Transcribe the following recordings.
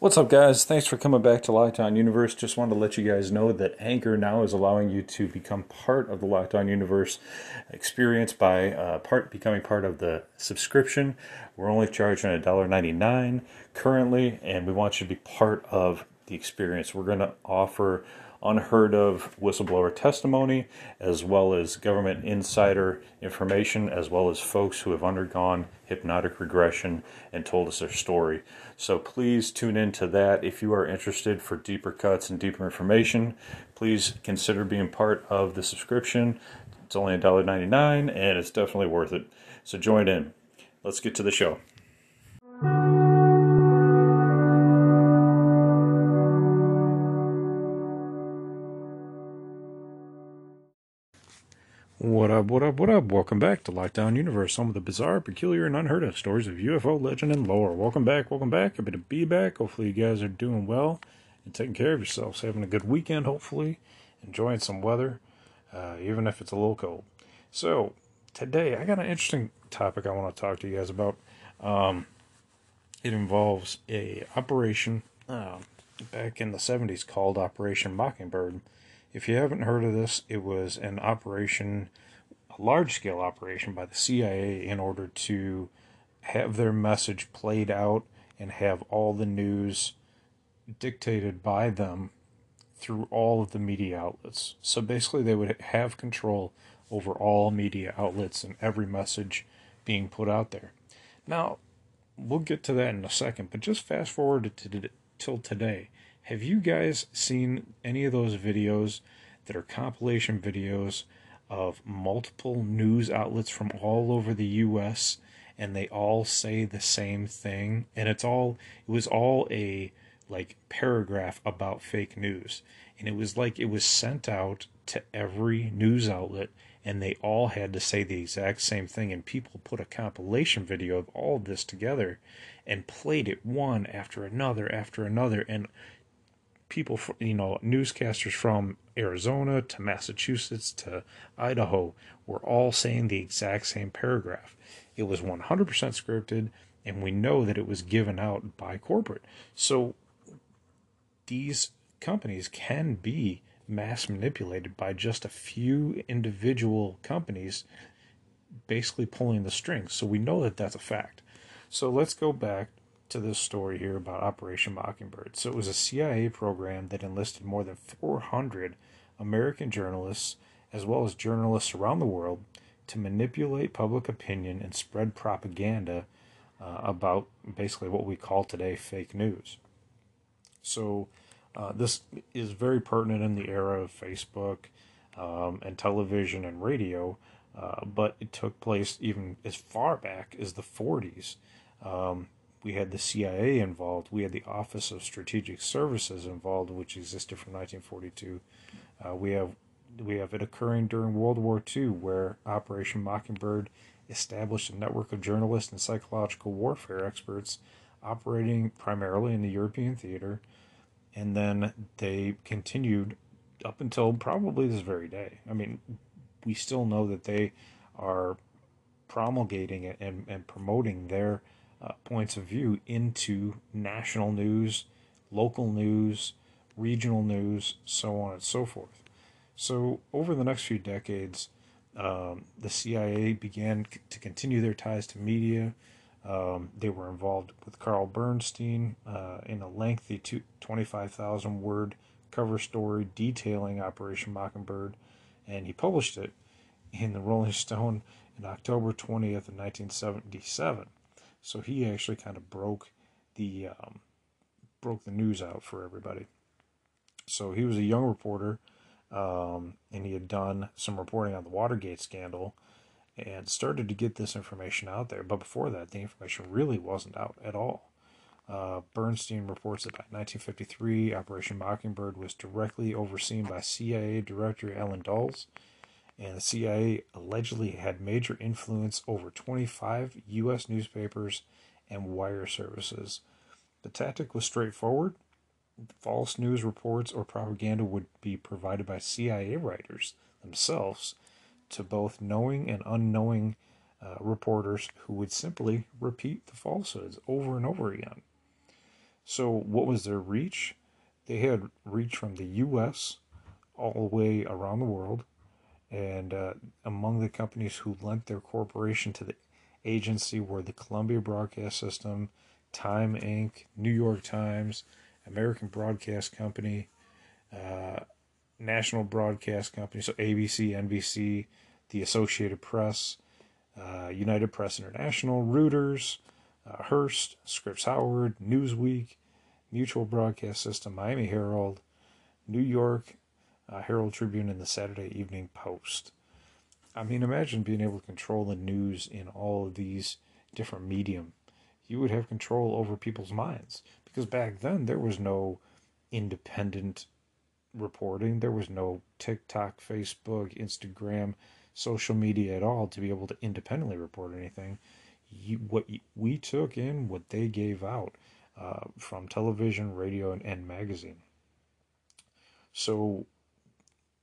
What's up, guys? Thanks for coming back to Lockdown Universe. Just wanted to let you guys know that Anchor now is allowing you to become part of the Lockdown Universe experience by uh, part becoming part of the subscription. We're only charging $1.99 currently, and we want you to be part of the experience. We're going to offer unheard of whistleblower testimony, as well as government insider information, as well as folks who have undergone hypnotic regression and told us their story. So please tune into that if you are interested for deeper cuts and deeper information. Please consider being part of the subscription. It's only $1.99 and it's definitely worth it. So join in. Let's get to the show. What up, what up, what up? Welcome back to Lockdown Universe, some of the bizarre, peculiar, and unheard of stories of UFO legend and lore. Welcome back, welcome back. Happy to be back. Hopefully, you guys are doing well and taking care of yourselves, having a good weekend, hopefully, enjoying some weather, uh, even if it's a little cold. So, today, I got an interesting topic I want to talk to you guys about. Um, it involves a operation uh, back in the 70s called Operation Mockingbird if you haven't heard of this, it was an operation, a large scale operation by the CIA in order to have their message played out and have all the news dictated by them through all of the media outlets. So basically, they would have control over all media outlets and every message being put out there. Now, we'll get to that in a second, but just fast forward to, till today. Have you guys seen any of those videos that are compilation videos of multiple news outlets from all over the US and they all say the same thing? And it's all it was all a like paragraph about fake news. And it was like it was sent out to every news outlet and they all had to say the exact same thing. And people put a compilation video of all of this together and played it one after another after another. And people, you know, newscasters from Arizona to Massachusetts to Idaho were all saying the exact same paragraph. It was 100% scripted, and we know that it was given out by corporate. So these companies can be mass manipulated by just a few individual companies basically pulling the strings. So we know that that's a fact. So let's go back to this story here about Operation Mockingbird. So it was a CIA program that enlisted more than 400 American journalists, as well as journalists around the world, to manipulate public opinion and spread propaganda uh, about basically what we call today fake news. So uh, this is very pertinent in the era of Facebook um, and television and radio, uh, but it took place even as far back as the 40s. Um, we had the CIA involved. We had the Office of Strategic Services involved, which existed from 1942. Uh, we have we have it occurring during World War II, where Operation Mockingbird established a network of journalists and psychological warfare experts operating primarily in the European theater, and then they continued up until probably this very day. I mean, we still know that they are promulgating and, and promoting their uh, points of view into national news, local news, regional news, so on and so forth. So, over the next few decades, um, the CIA began c- to continue their ties to media. Um, they were involved with Carl Bernstein uh, in a lengthy 25,000 word cover story detailing Operation Mockingbird, and he published it in the Rolling Stone in October 20th of 1977. So he actually kind of broke the um, broke the news out for everybody. So he was a young reporter, um, and he had done some reporting on the Watergate scandal, and started to get this information out there. But before that, the information really wasn't out at all. Uh, Bernstein reports that by 1953, Operation Mockingbird was directly overseen by CIA Director Allen Dulles and the CIA allegedly had major influence over 25 U.S. newspapers and wire services. The tactic was straightforward. False news reports or propaganda would be provided by CIA writers themselves to both knowing and unknowing uh, reporters who would simply repeat the falsehoods over and over again. So, what was their reach? They had reach from the U.S. all the way around the world, and uh, among the companies who lent their corporation to the agency were the Columbia Broadcast System, Time Inc., New York Times, American Broadcast Company, uh, National Broadcast Company, so ABC, NBC, the Associated Press, uh, United Press International, Reuters, uh, Hearst, Scripps Howard, Newsweek, Mutual Broadcast System, Miami Herald, New York uh, Herald Tribune, and the Saturday Evening Post. I mean, imagine being able to control the news in all of these different medium. You would have control over people's minds because back then there was no independent reporting. There was no TikTok, Facebook, Instagram, social media at all to be able to independently report anything. You, what we took in, what they gave out uh, from television, radio, and, and magazine. So,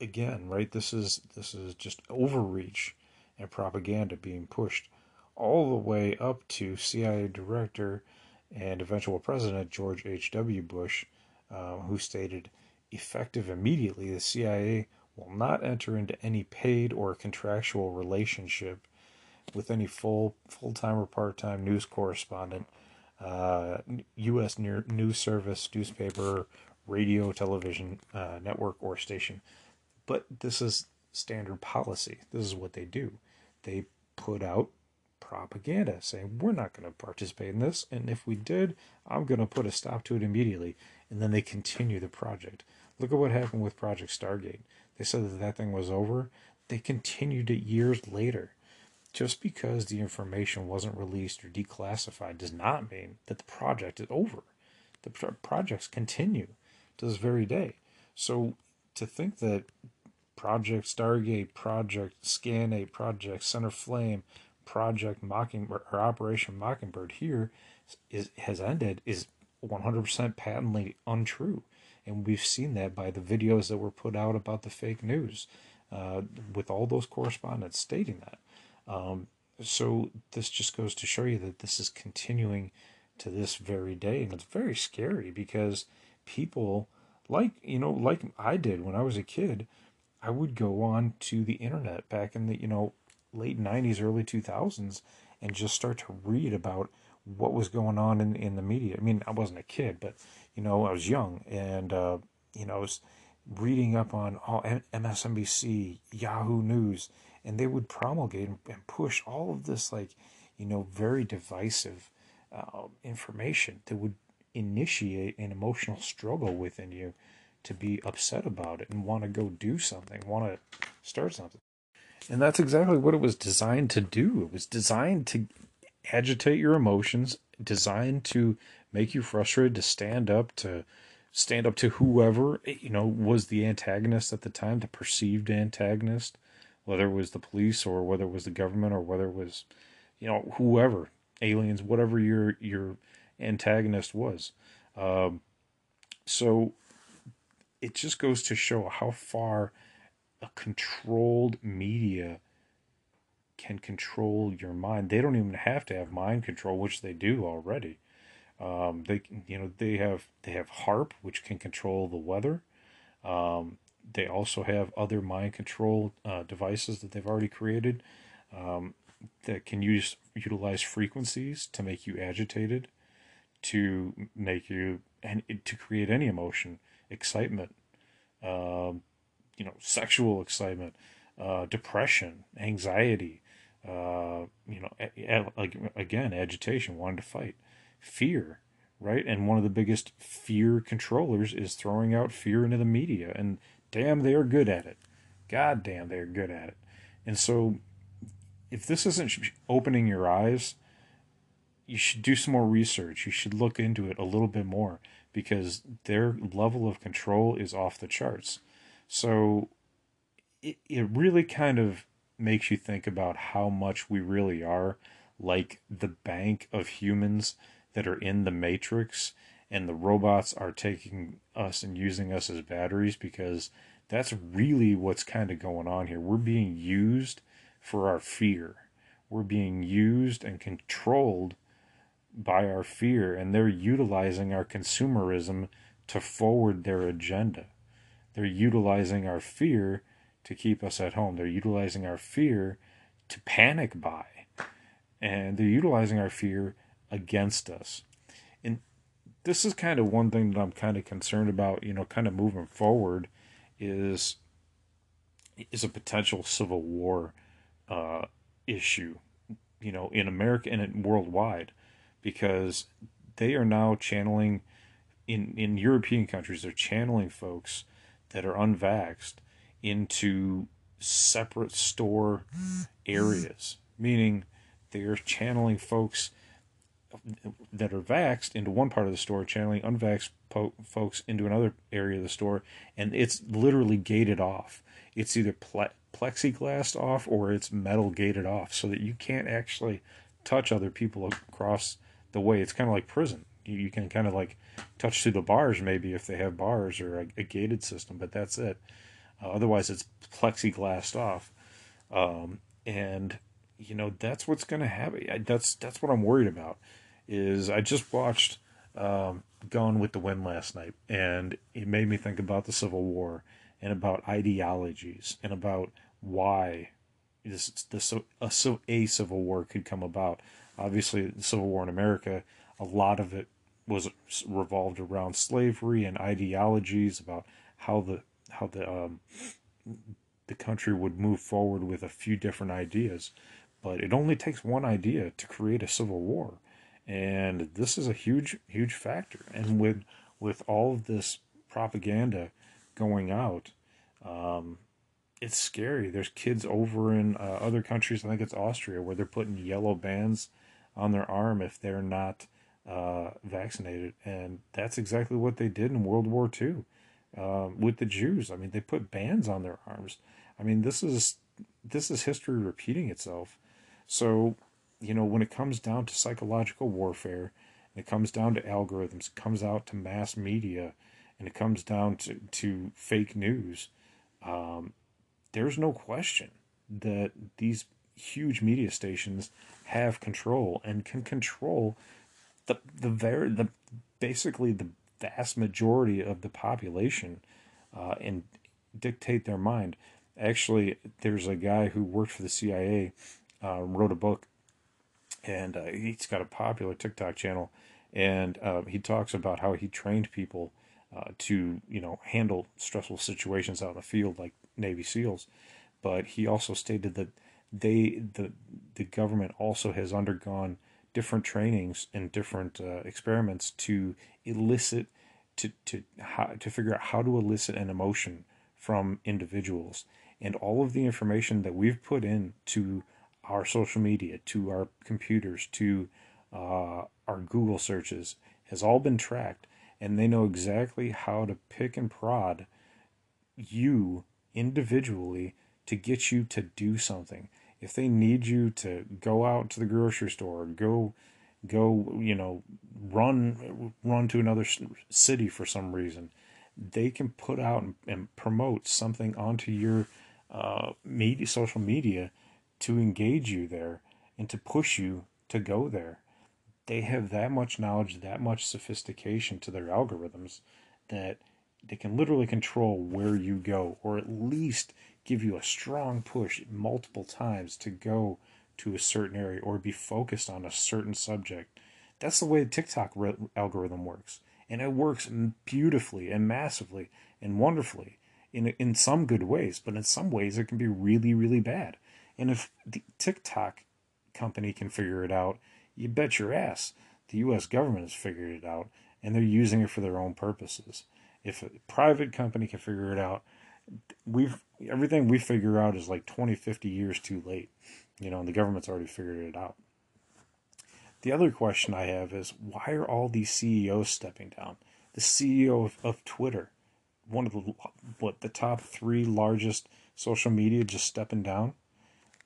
again, right? This is this is just overreach and propaganda being pushed all the way up to CIA director and eventual president George H.W. Bush, uh, who stated, effective immediately, the CIA will not enter into any paid or contractual relationship with any full full time or part time news correspondent, uh, U.S. news service, newspaper, radio, television uh, network, or station. But this is standard policy. This is what they do. They put out propaganda saying we're not going to participate in this, and if we did, I'm going to put a stop to it immediately. And then they continue the project. Look at what happened with Project Stargate. They said that that thing was over. They continued it years later. Just because the information wasn't released or declassified does not mean that the project is over. The projects continue to this very day. So to think that Project Stargate, Project SCANATE Project Center Flame, Project Mockingbird or Operation Mockingbird here is has ended is 100% patently untrue and we've seen that by the videos that were put out about the fake news, uh, with all those correspondents stating that. Um, so this just goes to show you that this is continuing to this very day, and it's very scary because people like you know like I did when I was a kid, I would go on to the internet back in the you know late '90s, early 2000s, and just start to read about what was going on in in the media. I mean, I wasn't a kid, but you know, I was young and, uh, you know, I was reading up on all MSNBC, Yahoo News, and they would promulgate and push all of this, like, you know, very divisive uh, information that would initiate an emotional struggle within you to be upset about it and want to go do something, want to start something. And that's exactly what it was designed to do. It was designed to agitate your emotions, designed to make you frustrated to stand up to stand up to whoever you know was the antagonist at the time, the perceived antagonist, whether it was the police or whether it was the government or whether it was you know whoever aliens, whatever your your antagonist was. Um, so it just goes to show how far a controlled media can control your mind. They don't even have to have mind control, which they do already. Um, they you know they have they have HAARP which can control the weather. Um, they also have other mind control uh, devices that they've already created um, that can use utilize frequencies to make you agitated, to make you and to create any emotion, excitement, um, you know, sexual excitement, uh, depression, anxiety, uh, you know, a, a, again, agitation, wanting to fight fear, right? And one of the biggest fear controllers is throwing out fear into the media. And damn, they are good at it. God damn, they are good at it. And so, if this isn't opening your eyes, you should do some more research. You should look into it a little bit more because their level of control is off the charts. So, it, it really kind of makes you think about how much we really are like the bank of humans that are in the matrix and the robots are taking us and using us as batteries because that's really what's kind of going on here. We're being used for our fear. We're being used and controlled by our fear, and they're utilizing our consumerism to forward their agenda. They're utilizing our fear to keep us at home. They're utilizing our fear to panic buy. And they're utilizing our fear against us. And this is kind of one thing that I'm kind of concerned about, you know, kind of moving forward is is a potential civil war uh, issue, you know, in America and worldwide, because they are now channeling in in European countries. They're channeling folks that are unvaxxed into separate store areas, meaning they are channeling folks that are vaxxed into one part of the store, channeling unvaxxed po- folks into another area of the store, and it's literally gated off. It's either ple- plexiglassed off or it's metal gated off so that you can't actually touch other people across the way. It's kind of like prison. You, you can kind of like touch through the bars maybe if they have bars or a, a gated system, but that's it. Uh, otherwise, it's plexiglassed off. Um, and you know that's what's going to happen. That's that's what I'm worried about. Is I just watched um, Gone with the Wind last night, and it made me think about the Civil War and about ideologies and about why this this a, so a civil war could come about. Obviously, the Civil War in America, a lot of it was revolved around slavery and ideologies about how the how the um, the country would move forward with a few different ideas. But it only takes one idea to create a civil war, and this is a huge huge factor. And with with all of this propaganda going out, um, it's scary. There's kids over in uh, other countries. I think it's Austria where they're putting yellow bands on their arm if they're not uh, vaccinated, and that's exactly what they did in World War II um, with the Jews. I mean, they put bands on their arms. I mean, this is this is history repeating itself. So, you know, when it comes down to psychological warfare, it comes down to algorithms, it comes out to mass media, and it comes down to, to fake news, um, there's no question that these huge media stations have control and can control the the very the basically the vast majority of the population uh, and dictate their mind. Actually, there's a guy who worked for the CIA, uh, wrote a book, and uh, he's got a popular TikTok channel, and uh, he talks about how he trained people uh, to you know handle stressful situations out in the field like Navy SEALs, but he also stated that they the the government also has undergone different trainings and different uh, experiments to elicit to to how to figure out how to elicit an emotion from individuals. And all of the information that we've put in to our social media to our computers to uh, our google searches has all been tracked and they know exactly how to pick and prod you individually to get you to do something if they need you to go out to the grocery store, go go, you know, run run to another city for some reason, they can put out and, promote something onto your uh, media, social media to engage you there and to push you to go there. They have that much knowledge, that much sophistication to their algorithms that they can literally control where you go, or at least give you a strong push multiple times to go to a certain area or be focused on a certain subject. That's the way the TikTok re- algorithm works. And it works beautifully and massively and wonderfully in, in some good ways, but in some ways it can be really, really bad. And if the TikTok company can figure it out, you bet your ass the US government has figured it out and they're using it for their own purposes. If a private company can figure it out, we've everything we figure out is like 20, 50 years too late. You know, and the government's already figured it out. The other question I have is why are all these CEOs stepping down? The CEO of, of Twitter, one of the what the top three largest social media, just stepping down.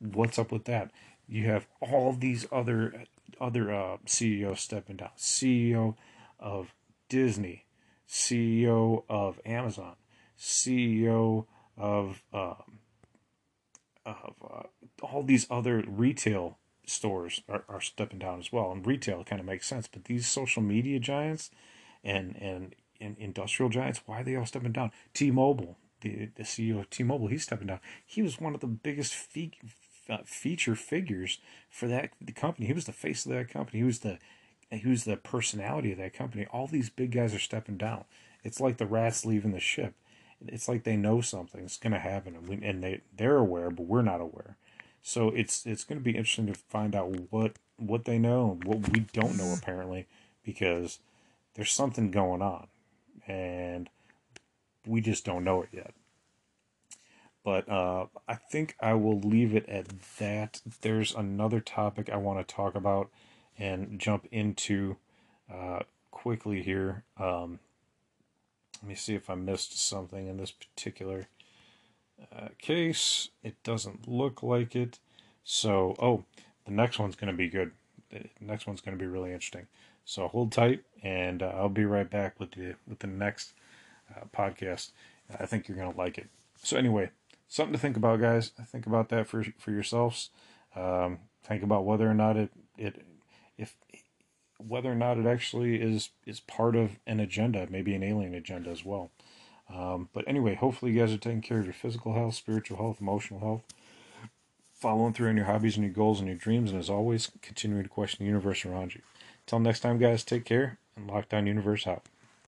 What's up with that? You have all these other other uh, CEOs stepping down. CEO of Disney, CEO of Amazon, CEO of um, of uh, all these other retail stores are, are stepping down as well, and retail kind of makes sense. But these social media giants and and, and industrial giants, why are they all stepping down? T-Mobile, the the CEO of T-Mobile, he's stepping down. He was one of the biggest fe- uh, feature figures for that the company. He was the face of that company. He was the was the personality of that company. All these big guys are stepping down. It's like the rats leaving the ship. It's like they know something's going to happen, and they they're aware, but we're not aware. So it's it's going to be interesting to find out what what they know and what we don't know apparently, because there's something going on, and we just don't know it yet. But uh, I think I will leave it at that. There's another topic I want to talk about and jump into uh, quickly here. Um, let me see if I missed something in this particular uh, case. It doesn't look like it. So, oh, the next one's going to be good. The next one's going to be really interesting. So hold tight, and uh, I'll be right back with the with the next uh, podcast. I think you're going to like it. So anyway, something to think about, guys. Think about that for for yourselves. Um, think about whether or not it it if whether or not it actually is is part of an agenda, maybe an alien agenda as well. Um, but anyway, hopefully you guys are taking care of your physical health, spiritual health, emotional health, following through on your hobbies and your goals and your dreams, and as always, continuing to question the universe around you. Until next time, guys, take care and Lockdown Universe out.